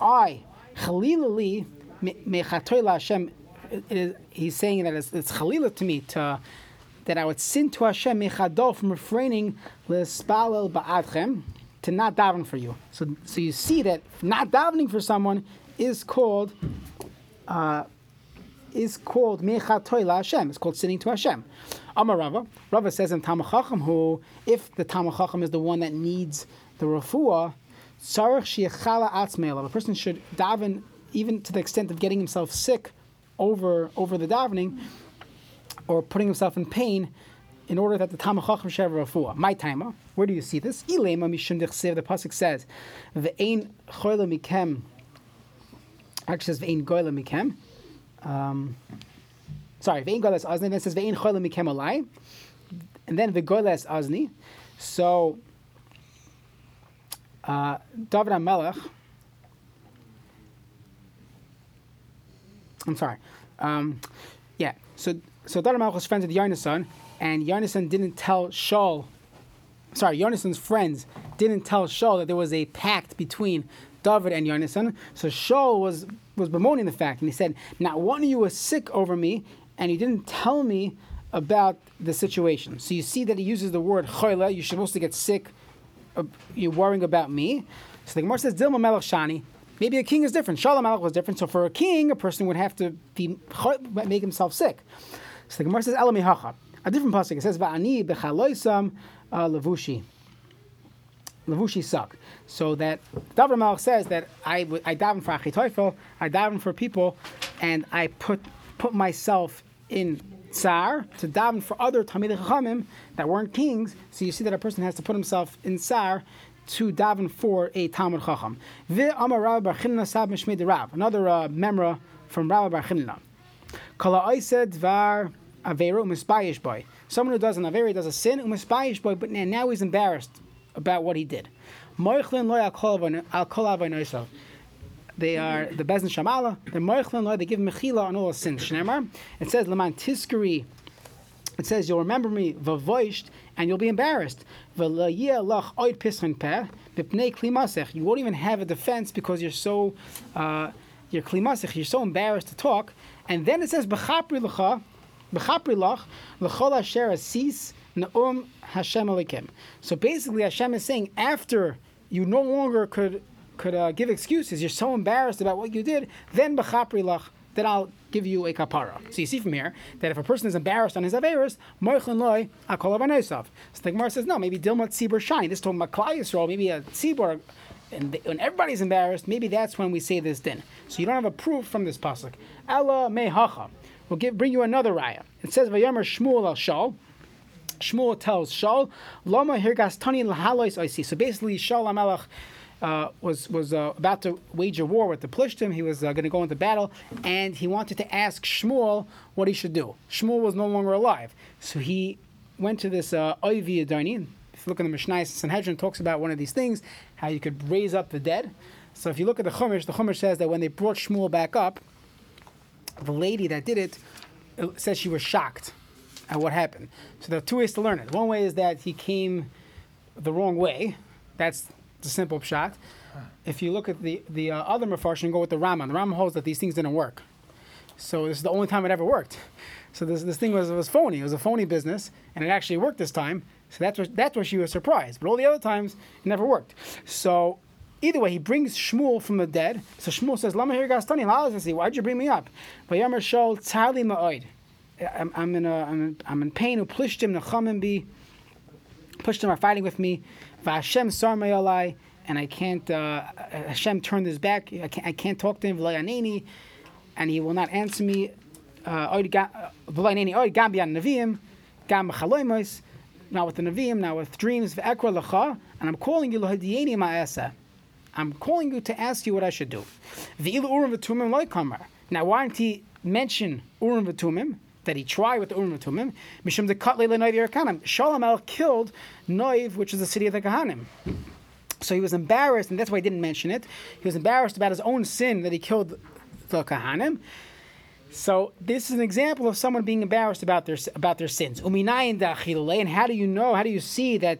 I Chalilali mechatoy Hashem. He's saying that it's, it's chalila to me to that I would sin to Hashem mechadol from refraining l'spalel ba'adchem to not daven for you. So, so you see that not davening for someone is called uh, is called mechatoy Hashem. It's called sinning to Hashem. Amar Rava. Rava says in Tamachacham who, if the Tamachacham is the one that needs the refuah, Sarach shiachala atzmeila. A person should daven even to the extent of getting himself sick over over the davening, or putting himself in pain, in order that the tamachachim have refuah. My timer. Where do you see this? Ilema mishum dechsev. The pasuk says, "Ve'ein choyle mikem." Actually, says "Ve'ein goyle mikem." Um, sorry, "Ve'ein goyles azni." Then says "Ve'ein choyle mikem alai," and then "Ve'goyles azni." So uh, David HaMelech, I'm sorry. Um, yeah, so so David HaMelech was friends with Yonasan, and Yonasan didn't tell Shaul, sorry, Yonasan's friends didn't tell Shaul that there was a pact between David and Yonasan. So Shaul was, was bemoaning the fact, and he said, Not one of you was sick over me, and you didn't tell me about the situation. So you see that he uses the word choyle, you're supposed to get sick uh, you're worrying about me. So the Gemara says, Dilma Melech Shani. Maybe a king is different. Shalom Melech was different. So for a king, a person would have to be make himself sick. So the Gemara says, Elami Hacha. A different pasuk. It says, Va'ani bechaloisam uh, levushi. Levushi suck. So that David Melech says that I, I daven for Achitoifel, I daven for people, and I put put myself in tsar to daven for other Talmidei Chachamim that weren't kings. So you see that a person has to put himself in tsar to daven for a Talmud Chacham. Another uh, memra from Rabbi Bar Chinna. Kala Oised Dvar Avera Umispayish Boy. Someone who does an Avera does a sin Umispayish Boy, but now he's embarrassed about what he did. They are the Bezin Shamala, the Moichlin they give Mechila on all sins. Shnemar, it says, leman Tiskari, it says, You'll remember me, Vavoisht, and you'll be embarrassed. You won't even have a defense because you're so, uh, you're klimasech, you're so embarrassed to talk. And then it says, B'chapri l'cha, B'chapri lach, l'chol asher asis, na'um Hashem. So basically, Hashem is saying, after you no longer could could uh, give excuses. You're so embarrassed about what you did. Then b'chapri lach, then I'll give you a kapara. So you see from here that if a person is embarrassed on his averis, moichlin loy akol. So the Gemara says no, maybe dilma tzibur shine. This told Maklai Yisrael, maybe a tzibur, and when everybody's embarrassed, maybe that's when we say this din. So you don't have a proof from this pasuk. Ella mehacha. We'll give bring you another raya. It says vayomer Shmuel al Shal. Shmuel tells Shaul, Lama hirgas tani lahalois oisi. So basically, Shaul Amelach uh, was was uh, about to wage a war with the Plishtim. He was uh, going to go into battle, and he wanted to ask Shmuel what he should do. Shmuel was no longer alive, so he went to this uh, Oivi. If you look in the Mishnah, Sanhedrin talks about one of these things, how you could raise up the dead. So if you look at the Chumash, the Chumash says that when they brought Shmuel back up, the lady that did it, it says she was shocked at what happened. So there are two ways to learn it. One way is that he came the wrong way. That's the simple shot. If you look at the the uh, other mafarshim and go with the Rambam, the Rambam holds that these things didn't work. So this is the only time it ever worked. So this this thing was was phony. It was a phony business, and it actually worked this time. So that's what that's where she was surprised. But all the other times it never worked. So either way, he brings Shmuel from the dead. So Shmuel says, "Lama here gastani Why'd you bring me up?" Vayomer Shol tzali ma'oid. I'm, in a, I'm, in, I'm in pain. Who pushed him? Nechamim be. Pushed him are fighting with me. Vashem sarmayalai, and I can't. Uh, Hashem turned his back. I can't, I can't talk to him. V'layaneni, and he will not answer me. Uh, V'layaneni oid gam biyan gam chaloimos. Now with the neviim, now with dreams. V'ekra lecha, and I'm calling you lohadiyeni ma'asa. I'm calling you to ask you what I should do. Now why didn't he mention urim v'tumim? That he tried with the Urim Tumim, Mishum the Katle Noiv Yerkanim. Shalom El killed Noiv, which is the city of the Kahanim. So he was embarrassed, and that's why he didn't mention it. He was embarrassed about his own sin that he killed the Kahanim. So this is an example of someone being embarrassed about their about their sins. Uminayin and how do you know? How do you see that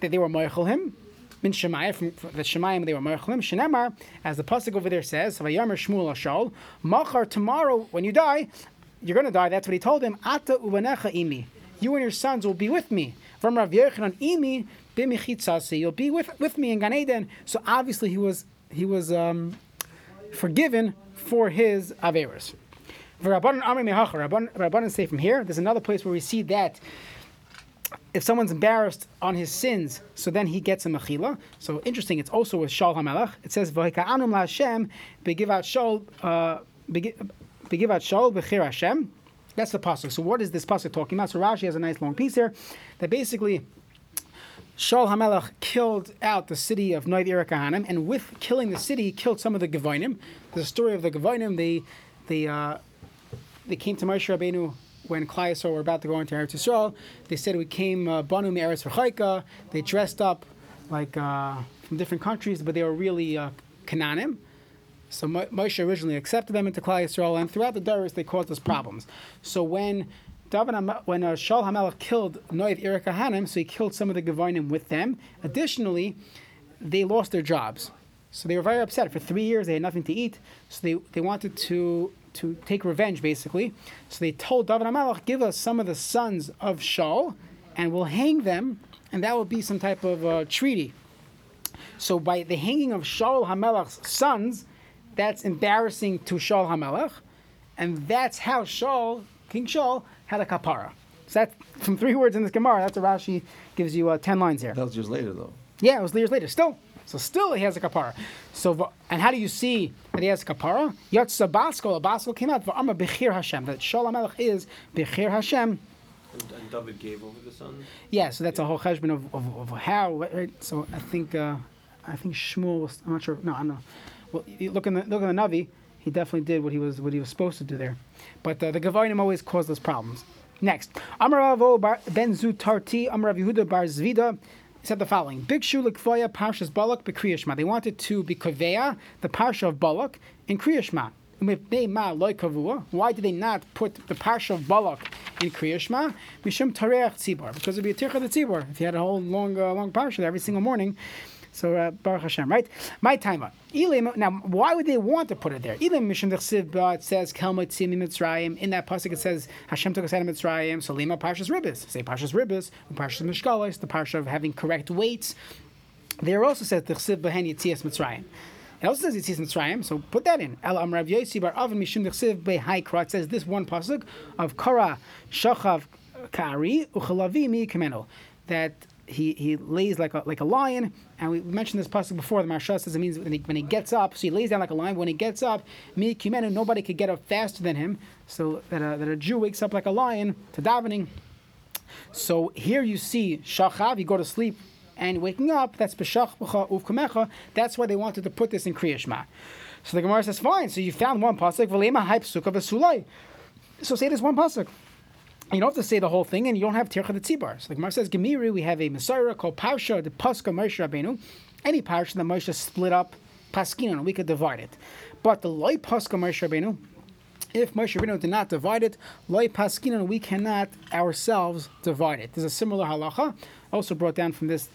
that they were moichel him? Min Shemaya, from, from the Shemayim they were moichel him. Shenemar, as the pasuk over there says, Vayomer Shmuel Ashol, Machar tomorrow when you die, you're going to die. That's what he told him. Ata uvanecha imi. You and your sons will be with me. From Rav Yochanan imi b'michitzasi. You'll be with, with me in Gan Eden. So obviously he was he was um, forgiven for his averas. Rabbanan say from here. There's another place where we see that if someone's embarrassed on his sins, so then he gets a mechila. So interesting. It's also with Shal Hamelach. It says v'hika'anum la'Hashem begivat Shal. Uh, Begivat Shaul Bechir Hashem. That's the pasuk. So what is this pasuk talking about? So Rashi has a nice long piece here that basically Shaul Hamelach killed out the city of Noid Irakahanim, and with killing the city, killed some of the Gevonim. There's a story of the Gevonim. They they uh, they came to Moshe Rabbeinu when Klai were about to go into Eretz Yisrael. They said we came uh, Banu Eretz Rechaika. They dressed up like uh, from different countries, but they were really uh, Canaanim. So Moshe originally accepted them into Klal Yisrael, and throughout the Doris they caused us problems. So when David, when uh, Shaul Hamelech killed Noid Irakahanim, so he killed some of the Gevonim with them. Additionally, they lost their jobs. So they were very upset. For three years, they had nothing to eat. So they, they wanted to, to take revenge, basically. So they told David HaMelech, give us some of the sons of Shaul, and we'll hang them, and that will be some type of uh, treaty. So by the hanging of Shaul HaMelech's sons, that's embarrassing to Shaul Hamelech, and that's how Shaul, King Shaul, had a kapara. So that's from three words in this Gemara. That's what Rashi gives you uh, ten lines here. That was years later, though. Yeah, it was years later. Still, so still he has a kapara. So and how do you see that he has a kapara? Yatsa Basko, a Basko came out for Amma Bechir Hashem. That Shaul Hamelech is Bechir Hashem. And, and David gave over the son. Yeah, so that's a whole cheshbon of, of, of how. Right? So I think uh, I think Shmuel was. I'm not sure. No, I'm not. Well, look in the look in the Navi. He definitely did what he was what he was supposed to do there, but uh, the Gavarim always caused us problems. Next, Amaravo Ben Zutarti, Amarav Yehuda Bar Zvida said the following: Big Shu Likvoya Parshas Balak Bekriyashma. They wanted to be kaveya the parsha of Balak in Kriyashma. Why did they not put the parsha of Balak in Kriyashma? Because it'd be a tircha the Tzibor. If you had a whole long, uh, long parsha every single morning, so uh, Baruch Hashem, right? My timer. Now, why would they want to put it there? Elim Mishum It says Kelmot Tzimi Mitzrayim. In that pasuk, it says Hashem took us out of Mitzrayim. So Lima Parshas Ribbis. Say Parshas Ribbis. Parshas Mishkalos. The parsha of having correct weights. There also says Tichsiv Behen Yitzias Mitzrayim. It also says Yitzis Mitzrayim, so put that in. El Amrav Yosi Bar Avin Mishum Dechsiv Behai Kra. It says this one pasuk of Kara Shachav Kari Uchalavi Mi Kameno. That he, he lays like a like a lion, and we mentioned this pasuk before. The Maharsha says it means when he, when he gets up, so he lays down like a lion. When he gets up, mi kumenu, nobody could get up faster than him. So that a, that a Jew wakes up like a lion to davening. So here you see shachav, you go to sleep and waking up. That's b'shach uvkamecha. That's why they wanted to put this in kriyashma. So the Gemara says, fine. So you found one pasuk. V'lema hype sukkah v'sulai. So say this one pasuk. You don't have to say the whole thing, and you don't have tircha the tzibar. So the Gemara says, Gemiri, we have a Messiah called Parsha, the Paska Moshe Rabbeinu. Any Parsha that Moshe split up, Paskinon, we could divide it. But the Loi Paska Moshe Rabbeinu, if Moshe Rabbeinu did not divide it, Loi Paskinon, we cannot ourselves divide it. There's a similar halacha, also brought down from this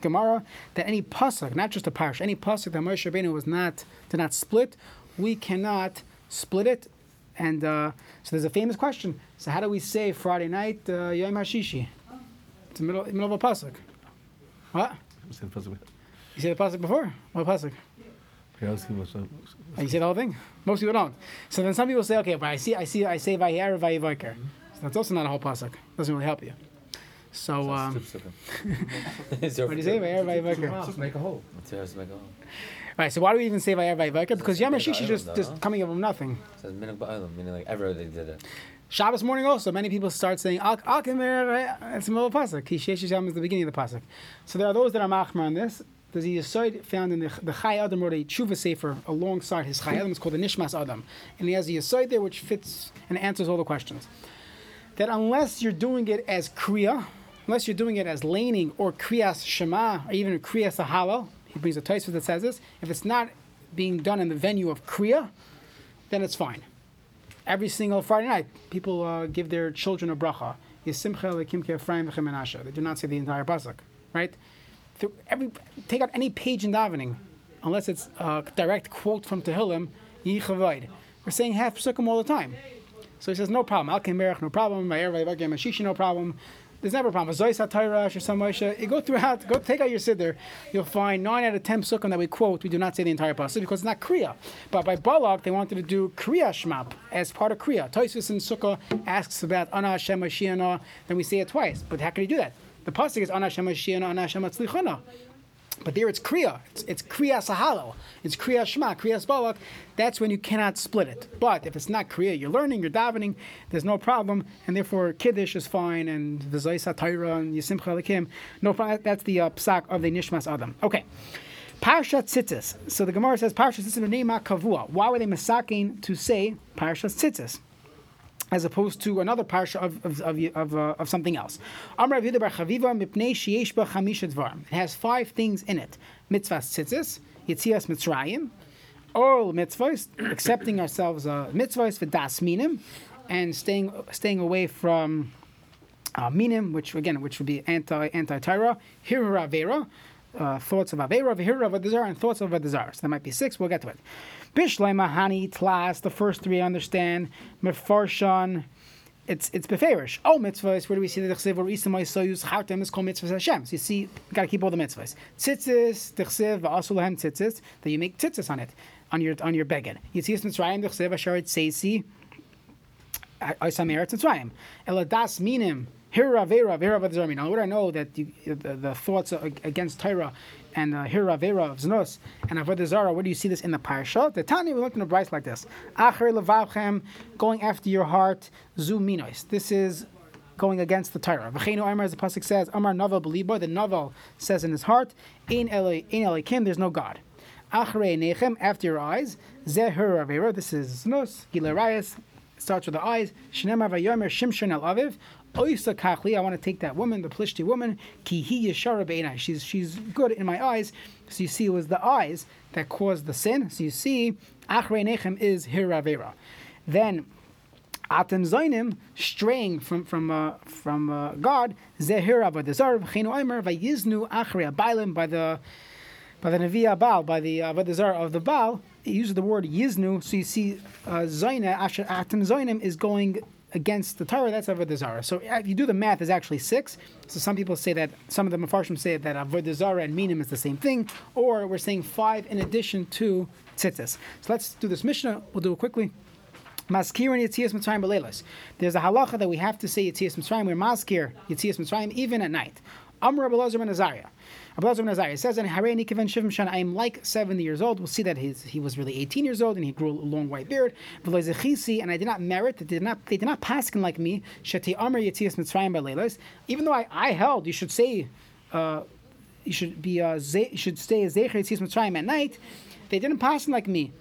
Gemara, that any pasuk, not just a parsha, any pasuk that Moshe Rabbeinu was not did not split, we cannot split it. And uh, so there's a famous question. So how do we say Friday night uh, Yom Hashishi? It's the middle, middle of a pasuk. What? You said the pasuk before? What pasuk? Oh, you say the whole thing? Most people don't. So then some people say, okay, but I see, I see, I say Vayer Vayivaker. So that's also not a whole pasuk. Doesn't really help you. So um, what do you say Vayer Vayivaker? Make a hole. Right. So why do we even say Vayer Vayivaker? Because is just just coming up from nothing. Says minhag ba'olam, meaning like ever they did it. Shabbos morning also, many people start saying Al Al Kemer. It's the middle pasuk. Kishesh Yom is the beginning of the pasuk. So there are those that are machmer on this. There's a Yisoid found in the, the Chai Adam wrote a tshuva sefer alongside his Chai Adam. It's called the Nishmas Adam, and he has a Yisoid there which fits and answers all the questions. That unless you're doing it as kriya, unless you're doing it as laning or kriyas shema or even kriyas halal, he brings a Taisva that says this. If it's not being done in the venue of kriya, then it's fine every single Friday night, people uh, give their children a bracha. They do not say the entire pasuk, right? Through every, take out any page in davening, unless it's a direct quote from Tehillim. We're saying half psukim all the time. So he says, no problem. Al no problem. Mashishi, no problem. There's never a problem. Zois HaTorah, Shesam Moshe. You go throughout, go take out your siddur, you'll find nine out of ten psukim that we quote, we do not say the entire pasuk because it's not Kriya. But by Balak, they wanted to do Kriya Shmap as part of Kriya. Toisus in Sukkah asks about Ana Hashem Mashiach, then we say it twice. But how can you do that? The pasuk is Ana Hashem Mashiach, Ana Hashem. But there it's Kriya. It's, it's Kriya Sahalo. It's Kriya Shema, Kriya Balak. That's when you cannot split it. But if it's not Kriya, you're learning, you're davening, there's no problem. And therefore, Kiddush is fine, and V'zayis HaTorah, and Yisimcha Lakim. No problem. That's the uh, psak of the Nishmas Adam. Okay. Parshat Tzitzis. So the Gemara says, Parshat Tzitzis Kavua. Why were they masaking to say Parshat Tzitzis? As opposed to another parsha of of of, of, uh, of something else. Yehuda bar Chaviva mipnei. It has five things in it: mitzvahs tzitzis, yitzias mitzrayim, oral mitzvahs, accepting ourselves uh, mitzvahs for das minim, and staying staying away from uh, minim, which again, which would be anti anti Torah, hirura avera, uh, thoughts of avera, v'hirura avadazar, and thoughts of a avadazar. So there might be six. We'll get to it. Bishlema hani tlas. The first three I understand. Mefarshan. It's it's beferish. Oh mitzvahs. Where do we see the chsiv or isamay soyuz chartem is called mitzvahs Hashem. So you see, you got to keep all the mitzvahs. Tzitzis, the chsiv, va'asulahem tzitzis. That you make tzitzis on it, on your on your beged. Yitzias mitzrayim the chsiv asher tzeisi. Oisam eretz mitzrayim. Eladas minim. Hira vera vera v'dzarmi. Now, what I know that you, the, the thoughts against Torah and uh, Hira vera of Znos and Avodah Zarah. Where do you see this in the parsha? The Tanya we looked in the Bryce like this: Acher levavchem, going after your heart. Zu minos. This is going against the Torah. V'cheinu Amar, as the pasuk says, Amar Naval Beliba. The Naval says in his heart, in Ein Eloi Ein Elokim. There's no God. Achrei nechem, after your eyes. Zeh Hira vera. This is Znos. Gilarayas. Starts with the eyes. Shnemar vayomer Shimshon el Aviv. Oisa I want to take that woman, the Plishti woman, ki hi yeshara. She's she's good in my eyes. So you see, it was the eyes that caused the sin. So you see, achrei nechem is hiravera. Then atem zainim straying from from uh, from uh, God zehira v'dezar v'chenu omer vayiznu achrei abaylim by the by the Nevi Baal, by the uh, Avodah of the Baal, he uses the word Yiznu. So you see, uh, Atem Zainim is going against the Torah, that's avodah zarah. So uh, if you do the math, there's actually six. So some people say that some of the mafarshim say that avodah zarah and minim is the same thing, or we're saying five in addition to tzitzis. So let's do this Mishnah. We'll do it quickly. Maskirin Yitzias Mitzrayim Belelos. There's a halacha that we have to say Yitzias Mitzrayim. We're maskir Yitzias Mitzrayim even at night. Amr Abelazar ben Azariah. Abelazar ben Azariah says, "And Hareini Kiven Shivim Shana. I am like 70 years old. We'll see that his, he was really 18 years old and he grew a long white beard. And I did not merit. They did not. They did not paskin like me. Sheti Amr Yitzias Mitzrayim Belelos. Even though I, I held, you should say." Uh, you should be uh, you should stay Zecher Yitzis Mitzrayim at night. They didn't pass like me.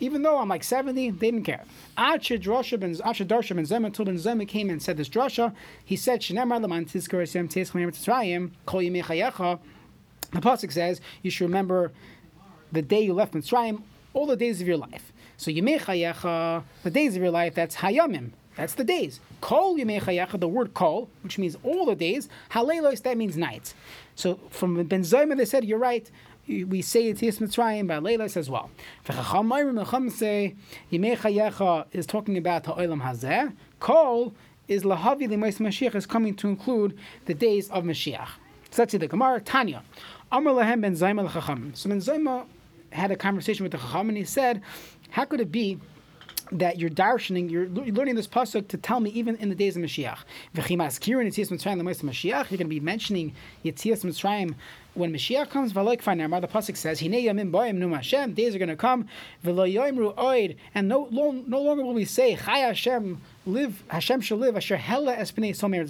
Even though I'm like 70, they didn't care. Achid Drosha ben Achid Darsha ben Zema until ben Zema came and said this drasha. He said, "Shnemar leman tizkor esem teischem mitzrayim kol yimei chayecha." The pasuk says you should remember the day you left Mitzrayim, all the days of your life. So yimei chayecha, the days of your life, that's hayamim. That's the days. Kol yimei chayecha, the word kol, which means all the days. Halelos, that means nights. So from Ben Zoma, they said, you're right. We say it Yis Mitzrayim, but Leilos as well. Chacham say Yimei Chayecha is talking about the Ha'olam Hazeh. Kol is Lahavi L'Mais Mashiach is coming to include the days of Mashiach. So let's see the Gemara. Tanya. Amr Lahem Ben Zayma L'Chacham. So Ben Zayma had a conversation with the Chacham and he said, how could it be that you're darshaning, you're learning this pasuk to tell me even in the days of Mashiach. V'chimas kirin Yitzias Mitzrayim l'mois Mashiach. You're going to be mentioning Yitzias Mitzrayim when Mashiach comes. V'loik fa'namar. The pasuk says, "Hinei yamim boim nu Hashem." Days are going to come. V'lo yoimru oid. And no, no longer will we say, "Chai Hashem, live. Hashem shall live." Asher hella espnei somer.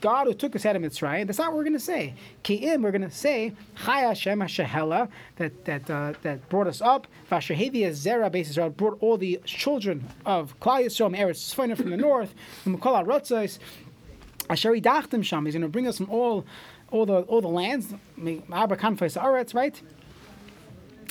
God who took us out of Mitzrayim. That's not what we're going to say. Ki'im, we're going to say, Chai Hashem Hashehela, that that uh, that brought us up. Vashehevi Zera basis brought all the children of Klal Yisrael, Eretz from the north, from Kol Arotzos. Asher Idachtim Sham. He's going to bring us from all all the all the lands. Abra Kanfais Aretz, right?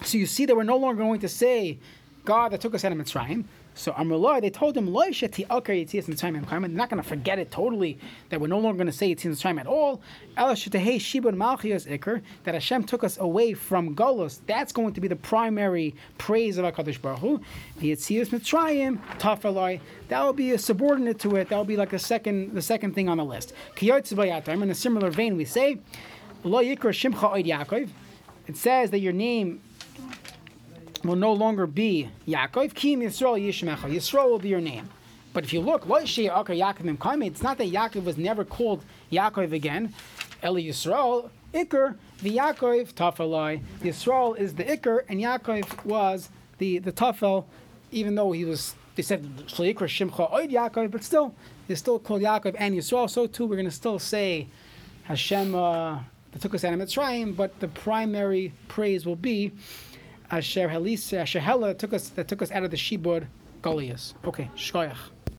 So you see that we're no longer going to say God that took us out of Mitzrayim. So Amrullah, they told him, "Lo sheti alkar yitzias Mitzrayim They're not going to forget it totally. That we're no longer going to say yitzias Mitzrayim at all. That Hashem took us away from Golos. That's going to be the primary praise of Hakadosh Baruch Hu. The Mitzrayim tafaloi. That will be a subordinate to it. That will be like a second, the second thing on the list. In a similar vein, we say. It says that your name will no longer be Yaakov. Kim Yisrael Yishmecha. Yisrael will be your name. But if you look, It's not that Yaakov was never called Yaakov again. Eli Yisrael, Iker, the Yaakov, Tafalai. Yisrael is the Iker, and Yaakov was the, the Tafel, even though he was, they said, Shleikra Shimcha Oid Yaakov, but still, he's still called Yaakov and Yisrael. So too, we're going to still say Hashem uh, that took us out of Mitzrayim, but the primary praise will be Asher Helisa, Asher Hela took us that took us out of the Shibud Goliath. Okay, Shkoyach.